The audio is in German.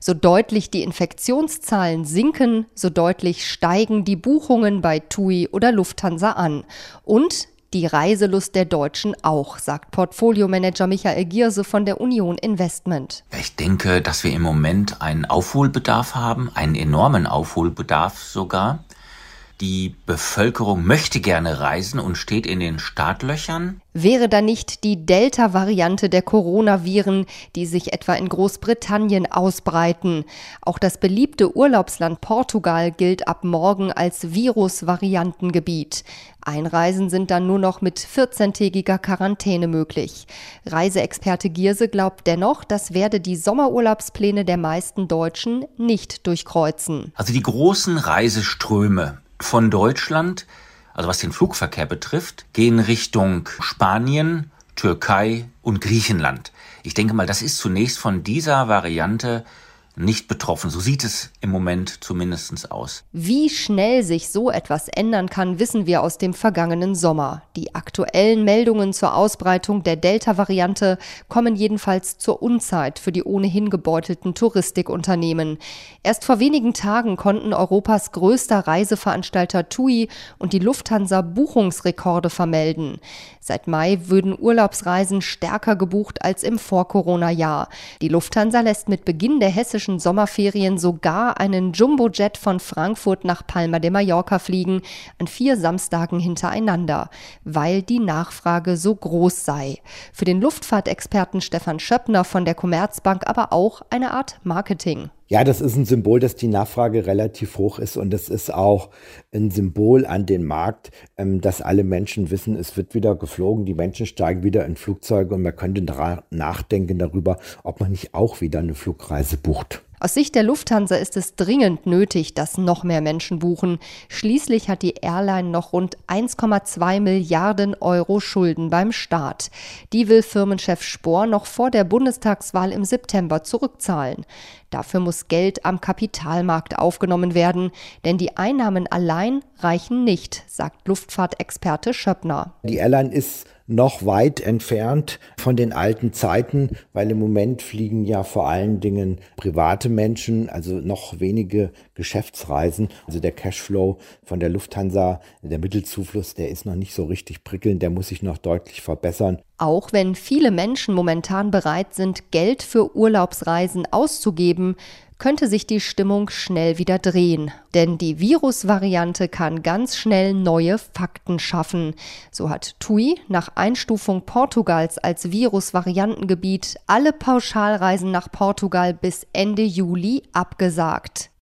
So deutlich die Infektionszahlen sinken, so deutlich steigen die Buchungen bei TUI oder Lufthansa an. Und die Reiselust der Deutschen auch, sagt Portfoliomanager Michael Gierse von der Union Investment. Ich denke, dass wir im Moment einen Aufholbedarf haben, einen enormen Aufholbedarf sogar. Die Bevölkerung möchte gerne reisen und steht in den Startlöchern. Wäre da nicht die Delta-Variante der Coronaviren, die sich etwa in Großbritannien ausbreiten? Auch das beliebte Urlaubsland Portugal gilt ab morgen als Virus-Variantengebiet. Einreisen sind dann nur noch mit 14-tägiger Quarantäne möglich. Reiseexperte Gierse glaubt dennoch, das werde die Sommerurlaubspläne der meisten Deutschen nicht durchkreuzen. Also die großen Reiseströme von Deutschland, also was den Flugverkehr betrifft, gehen Richtung Spanien, Türkei und Griechenland. Ich denke mal, das ist zunächst von dieser Variante nicht betroffen. So sieht es im Moment zumindest aus. Wie schnell sich so etwas ändern kann, wissen wir aus dem vergangenen Sommer. Die aktuellen Meldungen zur Ausbreitung der Delta-Variante kommen jedenfalls zur Unzeit für die ohnehin gebeutelten Touristikunternehmen. Erst vor wenigen Tagen konnten Europas größter Reiseveranstalter TUI und die Lufthansa Buchungsrekorde vermelden. Seit Mai würden Urlaubsreisen stärker gebucht als im Vor-Corona-Jahr. Die Lufthansa lässt mit Beginn der hessischen spanischen Sommerferien sogar einen Jumbojet von Frankfurt nach Palma de Mallorca fliegen, an vier Samstagen hintereinander, weil die Nachfrage so groß sei. Für den Luftfahrtexperten Stefan Schöppner von der Commerzbank aber auch eine Art Marketing. Ja, das ist ein Symbol, dass die Nachfrage relativ hoch ist und es ist auch ein Symbol an den Markt, ähm, dass alle Menschen wissen, es wird wieder geflogen, die Menschen steigen wieder in Flugzeuge und man könnte nachdenken darüber, ob man nicht auch wieder eine Flugreise bucht. Aus Sicht der Lufthansa ist es dringend nötig, dass noch mehr Menschen buchen. Schließlich hat die Airline noch rund 1,2 Milliarden Euro Schulden beim Staat. Die will Firmenchef Spohr noch vor der Bundestagswahl im September zurückzahlen. Dafür muss Geld am Kapitalmarkt aufgenommen werden, denn die Einnahmen allein reichen nicht, sagt Luftfahrtexperte Schöppner. Die Airline ist noch weit entfernt von den alten Zeiten, weil im Moment fliegen ja vor allen Dingen private Menschen, also noch wenige Geschäftsreisen. Also der Cashflow von der Lufthansa, der Mittelzufluss, der ist noch nicht so richtig prickelnd, der muss sich noch deutlich verbessern. Auch wenn viele Menschen momentan bereit sind, Geld für Urlaubsreisen auszugeben, könnte sich die Stimmung schnell wieder drehen. Denn die Virusvariante kann ganz schnell neue Fakten schaffen. So hat TUI nach Einstufung Portugals als Virusvariantengebiet alle Pauschalreisen nach Portugal bis Ende Juli abgesagt.